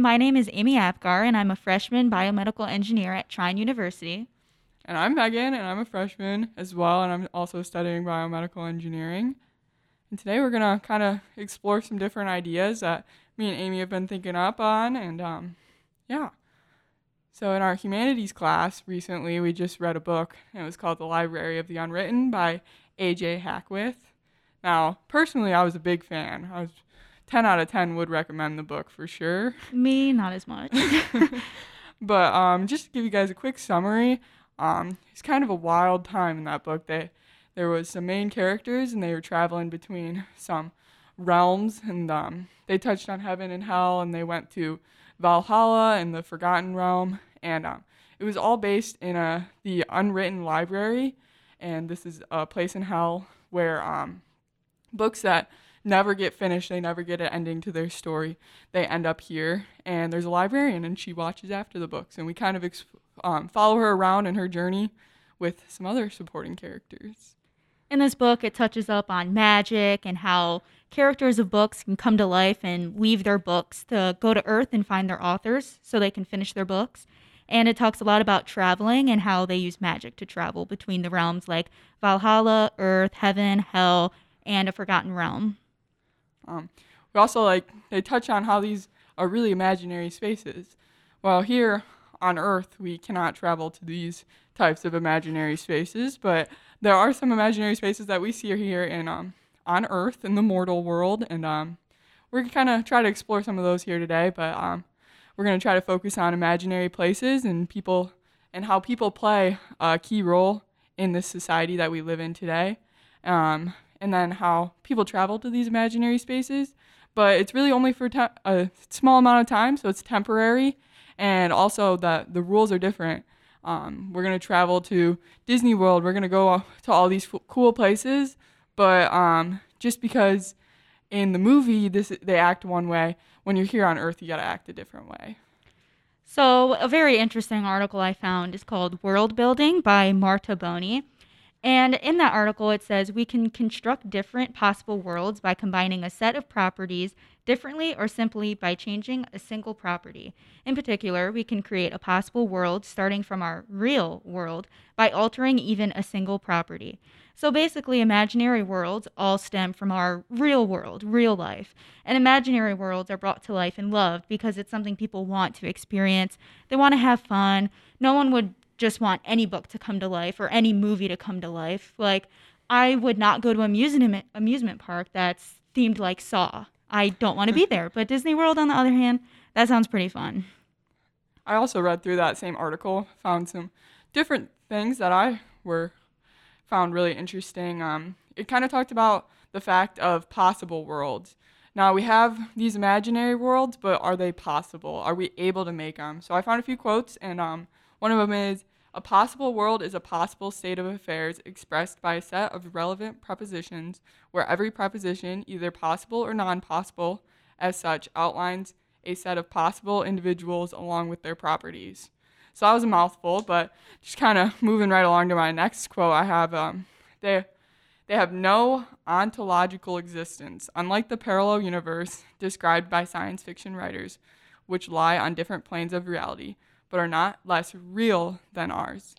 My name is Amy Apgar, and I'm a freshman biomedical engineer at Trine University. And I'm Megan, and I'm a freshman as well, and I'm also studying biomedical engineering. And today we're gonna kind of explore some different ideas that me and Amy have been thinking up on, and um, yeah. So in our humanities class recently, we just read a book, and it was called The Library of the Unwritten by A.J. Hackwith. Now, personally, I was a big fan. I was 10 out of 10 would recommend the book for sure. Me, not as much. but um, just to give you guys a quick summary, um, it's kind of a wild time in that book. They, there was some main characters, and they were traveling between some realms, and um, they touched on heaven and hell, and they went to Valhalla and the Forgotten Realm, and um, it was all based in a the unwritten library, and this is a place in hell where um, books that never get finished. They never get an ending to their story. They end up here, and there's a librarian, and she watches after the books, and we kind of um, follow her around in her journey with some other supporting characters. In this book, it touches up on magic and how characters of books can come to life and leave their books to go to Earth and find their authors so they can finish their books. And it talks a lot about traveling and how they use magic to travel between the realms like Valhalla, Earth, Heaven, Hell, and a Forgotten Realm. Um, we also like they touch on how these are really imaginary spaces. While here on Earth we cannot travel to these types of imaginary spaces, but there are some imaginary spaces that we see here in um, on Earth in the mortal world, and um, we're gonna kind of try to explore some of those here today. But um, we're gonna try to focus on imaginary places and people and how people play a key role in this society that we live in today. Um, and then how people travel to these imaginary spaces. But it's really only for te- a small amount of time, so it's temporary. And also, that the rules are different. Um, we're gonna travel to Disney World. We're gonna go to all these f- cool places, but um, just because in the movie this they act one way, when you're here on Earth, you gotta act a different way. So, a very interesting article I found is called World Building by Marta Boni. And in that article, it says we can construct different possible worlds by combining a set of properties differently or simply by changing a single property. In particular, we can create a possible world starting from our real world by altering even a single property. So basically, imaginary worlds all stem from our real world, real life. And imaginary worlds are brought to life and loved because it's something people want to experience. They want to have fun. No one would just want any book to come to life or any movie to come to life. Like, I would not go to amusement amusement park that's themed like Saw. I don't want to be there. But Disney World, on the other hand, that sounds pretty fun. I also read through that same article, found some different things that I were found really interesting. Um, it kind of talked about the fact of possible worlds. Now we have these imaginary worlds, but are they possible? Are we able to make them? So I found a few quotes, and um, one of them is A possible world is a possible state of affairs expressed by a set of relevant propositions where every proposition, either possible or non possible, as such, outlines a set of possible individuals along with their properties. So that was a mouthful, but just kind of moving right along to my next quote, I have um, they, they have no ontological existence, unlike the parallel universe described by science fiction writers, which lie on different planes of reality but are not less real than ours.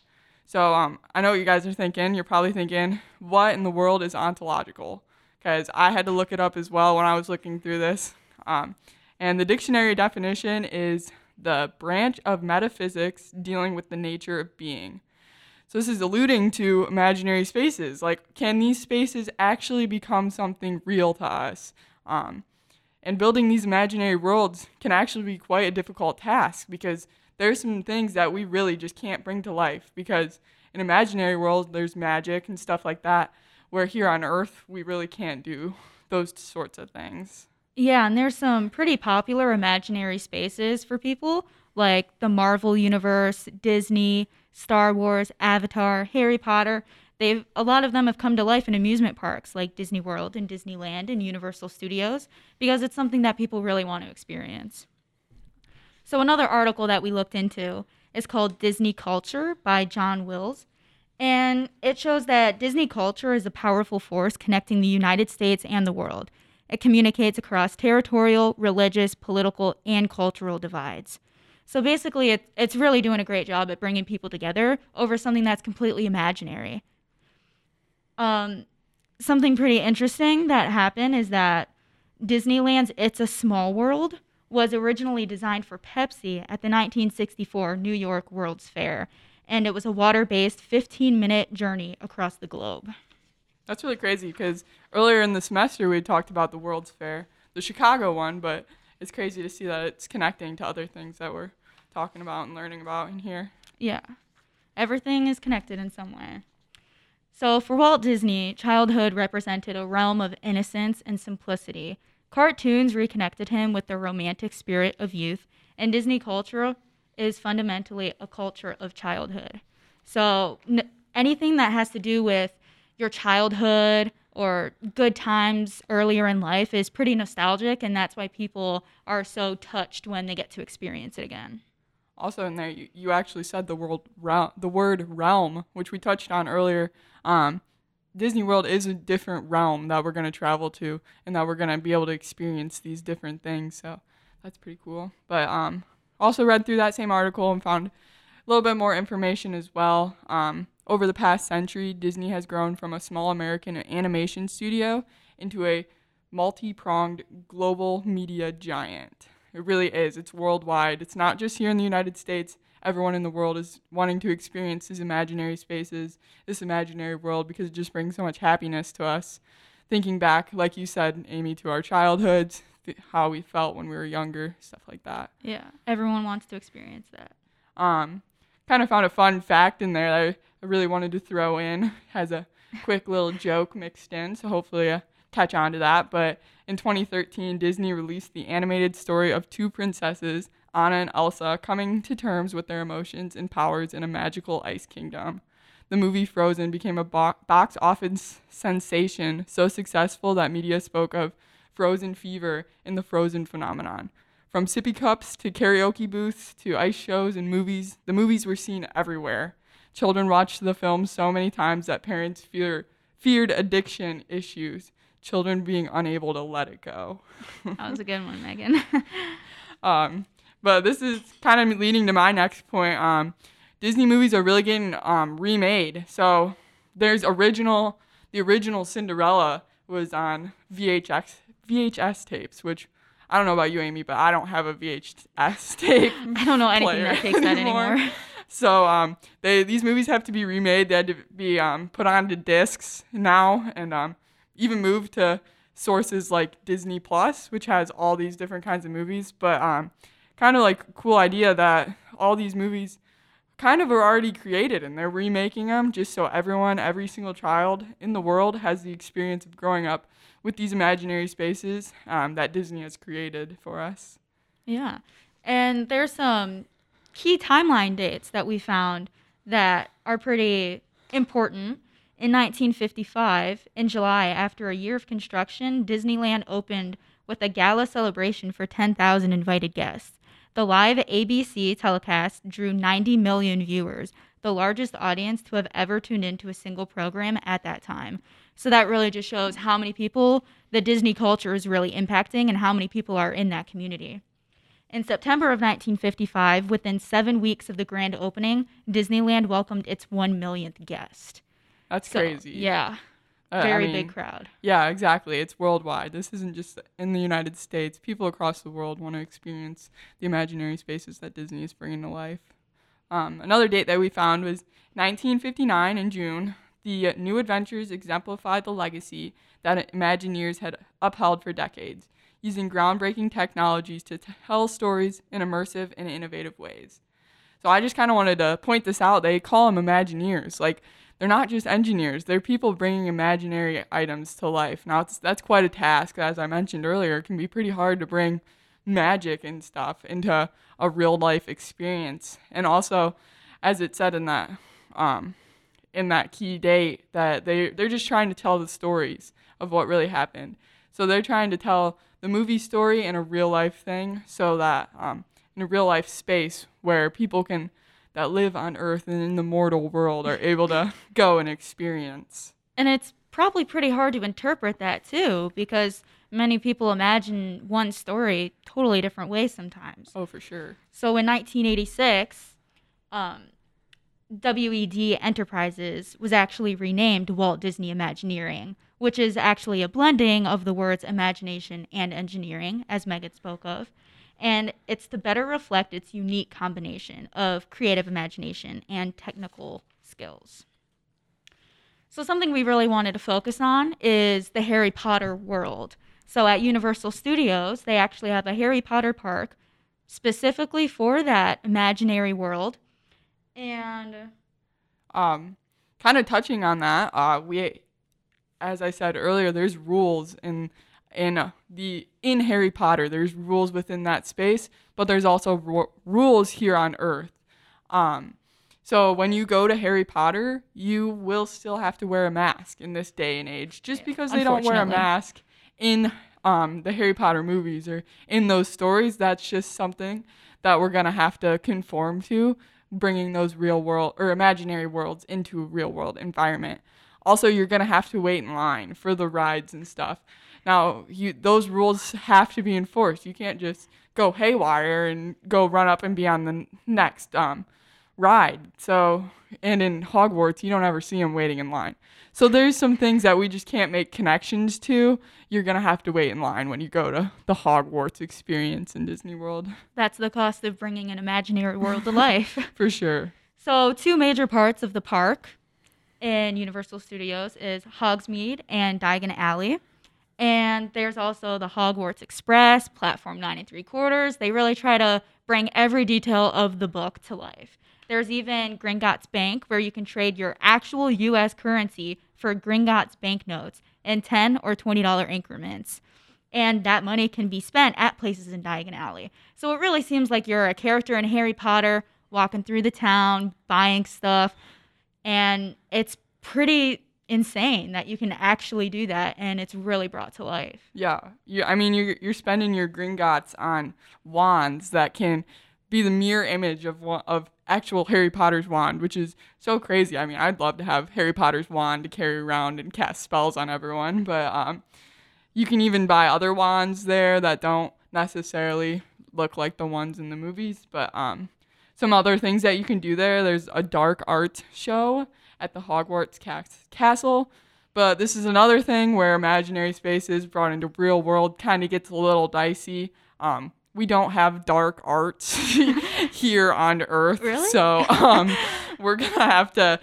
So um, I know what you guys are thinking. You're probably thinking, what in the world is ontological? Because I had to look it up as well when I was looking through this. Um, and the dictionary definition is the branch of metaphysics dealing with the nature of being. So this is alluding to imaginary spaces. Like, can these spaces actually become something real to us? Um, and building these imaginary worlds can actually be quite a difficult task because there's some things that we really just can't bring to life because in imaginary world there's magic and stuff like that where here on earth we really can't do those sorts of things. Yeah and there's some pretty popular imaginary spaces for people like the marvel universe disney star wars avatar harry potter. They've a lot of them have come to life in amusement parks like disney world and disneyland and universal studios because it's something that people really want to experience so, another article that we looked into is called Disney Culture by John Wills. And it shows that Disney culture is a powerful force connecting the United States and the world. It communicates across territorial, religious, political, and cultural divides. So basically, it, it's really doing a great job at bringing people together over something that's completely imaginary. Um, something pretty interesting that happened is that Disneyland's It's a Small World was originally designed for Pepsi at the 1964 New York World's Fair, and it was a water based 15 minute journey across the globe. That's really crazy because earlier in the semester we talked about the World's Fair, the Chicago one, but it's crazy to see that it's connecting to other things that we're talking about and learning about in here. Yeah, everything is connected in some way. So, for Walt Disney, childhood represented a realm of innocence and simplicity. Cartoons reconnected him with the romantic spirit of youth, and Disney culture is fundamentally a culture of childhood. So, n- anything that has to do with your childhood or good times earlier in life is pretty nostalgic, and that's why people are so touched when they get to experience it again. Also, in there, you, you actually said the realm, the word realm, which we touched on earlier. Um, Disney World is a different realm that we're gonna travel to, and that we're gonna be able to experience these different things. So that's pretty cool. But um, also read through that same article and found a little bit more information as well. Um, over the past century, Disney has grown from a small American animation studio into a multi pronged global media giant. It really is. It's worldwide. It's not just here in the United States. Everyone in the world is wanting to experience these imaginary spaces, this imaginary world, because it just brings so much happiness to us. Thinking back, like you said, Amy, to our childhoods, th- how we felt when we were younger, stuff like that. Yeah, everyone wants to experience that. Um, kind of found a fun fact in there that I really wanted to throw in as a quick little joke mixed in. So hopefully, uh, catch on to that. But in 2013, Disney released the animated story of two princesses, Anna and Elsa, coming to terms with their emotions and powers in a magical ice kingdom. The movie Frozen became a bo- box office sensation, so successful that media spoke of Frozen fever and the Frozen phenomenon. From sippy cups to karaoke booths to ice shows and movies, the movies were seen everywhere. Children watched the film so many times that parents fear, feared addiction issues children being unable to let it go. that was a good one, Megan. um, but this is kind of leading to my next point. Um, Disney movies are really getting um, remade. So there's original, the original Cinderella was on VHS VHS tapes, which I don't know about you, Amy, but I don't have a VHS tape. I don't know anything that takes that anymore. So um, they these movies have to be remade. They had to be um, put onto discs now, and um, even moved to sources like Disney Plus, which has all these different kinds of movies. But um, kind of like cool idea that all these movies kind of are already created and they're remaking them just so everyone, every single child in the world has the experience of growing up with these imaginary spaces um, that Disney has created for us. Yeah. And there's some key timeline dates that we found that are pretty important. In 1955, in July, after a year of construction, Disneyland opened with a gala celebration for 10,000 invited guests. The live ABC telecast drew 90 million viewers, the largest audience to have ever tuned into a single program at that time. So that really just shows how many people the Disney culture is really impacting and how many people are in that community. In September of 1955, within seven weeks of the grand opening, Disneyland welcomed its one millionth guest. That's So, crazy. Yeah, Uh, I very mean, big crowd. Yeah, exactly. It's worldwide. This isn't just in the United States. People across the world want to experience the imaginary spaces that Disney is bringing to life. Um, another date that we found was 1959 in June. The New Adventures exemplified the legacy that Imagineers had upheld for decades, using groundbreaking technologies to tell stories in immersive and innovative ways. So I just kind of wanted to point this out. They call them Imagineers. Like, they're not just engineers, they're people bringing imaginary items to life. Now, that's quite a task. As I mentioned earlier, it can be pretty hard to bring magic and stuff into a real life experience. And also, as it said in that, um, in that key date, that they, they're just trying to tell the stories of what really happened. So they're trying to tell the movie story in a real life thing so that um, in a real life space where people can that live on earth and in the mortal world are able to go and experience And it's probably pretty hard to interpret that too, because many people imagine one story totally different ways sometimes. Oh, for sure. So in 1986, um, WED Enterprises was actually renamed Walt Disney Imagineering, which is actually a blending of the words imagination and engineering, as Megan spoke of. And it's to better reflect its unique combination of creative imagination and technical skills. So, something we really wanted to focus on is the Harry Potter world. So, at Universal Studios, they actually have a Harry Potter park specifically for that imaginary world. And um, kind of touching on that, uh, we, as I said earlier, there's rules in in uh, the in Harry Potter. There's rules within that space, but there's also ru- rules here on Earth. Um, so when you go to Harry Potter, you will still have to wear a mask in this day and age. Just because they don't wear a mask in um, the Harry Potter movies or in those stories, that's just something that we're gonna have to conform to, bringing those real world or imaginary worlds into a real world environment. Also, you're gonna have to wait in line for the rides and stuff. Now, you, those rules have to be enforced. You can't just go haywire and go run up and be on the next um, ride. So, and in Hogwarts, you don't ever see them waiting in line. So there's some things that we just can't make connections to. You're gonna have to wait in line when you go to the Hogwarts experience in Disney World. That's the cost of bringing an imaginary world to life. For sure. So, two major parts of the park in Universal Studios is Hogsmeade and Diagon Alley. And there's also the Hogwarts Express, platform nine and three quarters. They really try to bring every detail of the book to life. There's even Gringotts Bank, where you can trade your actual U.S. currency for Gringotts banknotes in 10 or $20 increments. And that money can be spent at places in Diagon Alley. So it really seems like you're a character in Harry Potter walking through the town, buying stuff. And it's pretty insane that you can actually do that and it's really brought to life. Yeah. Yeah, I mean you're you're spending your Gringotts on wands that can be the mirror image of of actual Harry Potter's wand, which is so crazy. I mean, I'd love to have Harry Potter's wand to carry around and cast spells on everyone, but um, you can even buy other wands there that don't necessarily look like the ones in the movies, but um, some other things that you can do there. There's a dark art show at the Hogwarts castle. But this is another thing where imaginary spaces brought into real world kind of gets a little dicey. Um, we don't have dark arts here on Earth. Really? So um, we're going to have to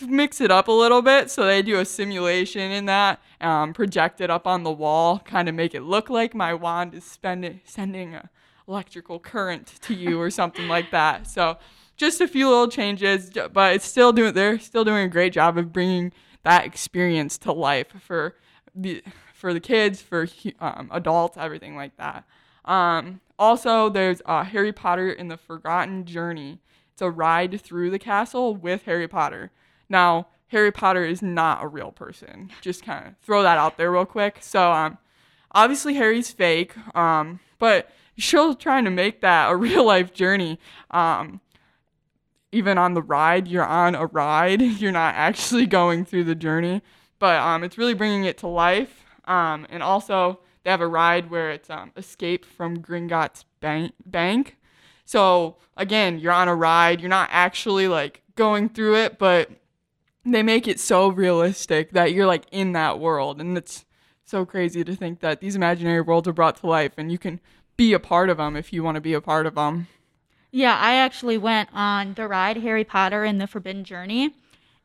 mix it up a little bit. So they do a simulation in that, um, project it up on the wall, kind of make it look like my wand is spending, sending a electrical current to you or something like that. So just a few little changes, but it's still doing. They're still doing a great job of bringing that experience to life for the for the kids, for um, adults, everything like that. Um, also, there's uh, Harry Potter in the Forgotten Journey. It's a ride through the castle with Harry Potter. Now, Harry Potter is not a real person. Just kind of throw that out there real quick. So, um, obviously Harry's fake, um, but still trying to make that a real life journey. Um, even on the ride, you're on a ride. You're not actually going through the journey, but um, it's really bringing it to life. Um, and also, they have a ride where it's um, Escape from Gringotts bank, bank. So again, you're on a ride. You're not actually like going through it, but they make it so realistic that you're like in that world, and it's so crazy to think that these imaginary worlds are brought to life, and you can be a part of them if you want to be a part of them. Yeah, I actually went on the ride Harry Potter and the Forbidden Journey,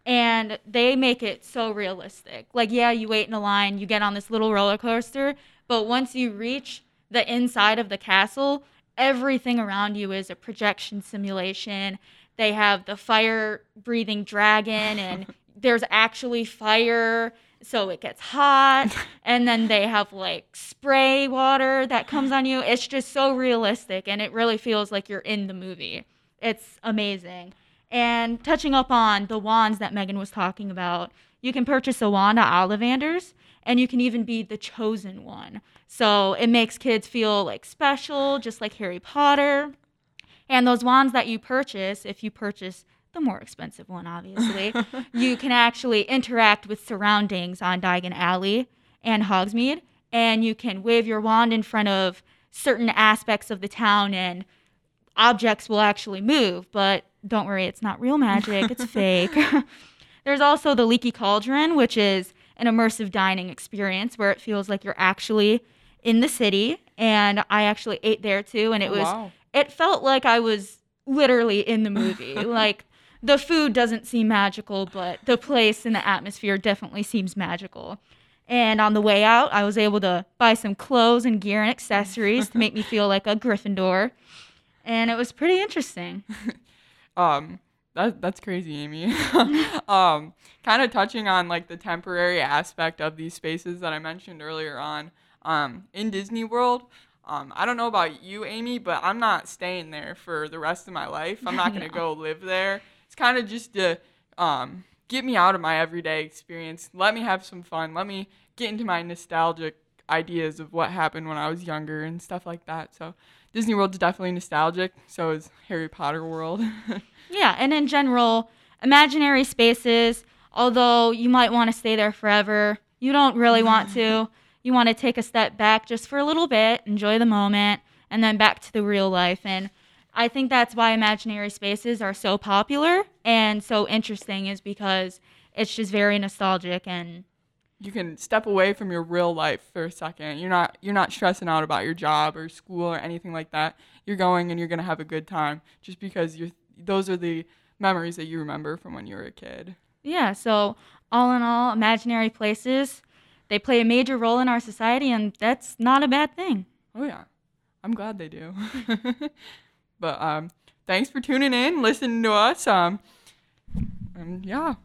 and they make it so realistic. Like, yeah, you wait in a line, you get on this little roller coaster, but once you reach the inside of the castle, everything around you is a projection simulation. They have the fire breathing dragon, and there's actually fire so it gets hot and then they have like spray water that comes on you. It's just so realistic and it really feels like you're in the movie. It's amazing. And touching up on the wands that megan was talking about you can purchase a wand at ollivander's and you can even be the chosen one. So it makes kids feel like special just like harry potter. And those wands that you purchase if you purchase the more expensive one, obviously, you can actually interact with surroundings on Diagon Alley and Hogsmeade, and you can wave your wand in front of certain aspects of the town and objects will actually move. But don't worry, it's not real magic, it's fake. There's also the Leaky Cauldron, which is an immersive dining experience where it feels like you're actually in the city. And I actually ate there too, and it Oh, was wow. it felt like I was literally in the movie. like the food doesn't seem magical, but the place and the atmosphere definitely seems magical. And on the way out, I was able to buy some clothes and gear and accessories to make me feel like a Gryffindor. And it was pretty interesting. Um, that that's crazy, Amy. um, kind of touching on like the temporary aspect of these spaces that I mentioned earlier on. Um, in Disney World, um, I don't know about you, Amy, but I'm not staying there for the rest of my life. I'm not gonna No. go live there. Kind of just to um get me out of my everyday experience. Let me have some fun. Let me get into my nostalgic ideas of what happened when I was younger and stuff like that. So Disney World's definitely nostalgic. So is Harry Potter World. Yeah, and in general, imaginary spaces, although you might want to stay there forever, you don't really want to. You want to take a step back just for a little bit, enjoy the moment, and then back to the real life. And I think that's why imaginary spaces are so popular and so interesting, is because it's just very nostalgic and you can step away from your real life for a second. You're not you're not stressing out about your job or school or anything like that. You're going and you're gonna have a good time just because you're those are the memories that you remember from when you were a kid. Yeah, so all in all, imaginary places, they play a major role in our society, and that's not a bad thing. Oh yeah, I'm glad they do. but um, thanks for tuning in, listening to us. Um, and yeah,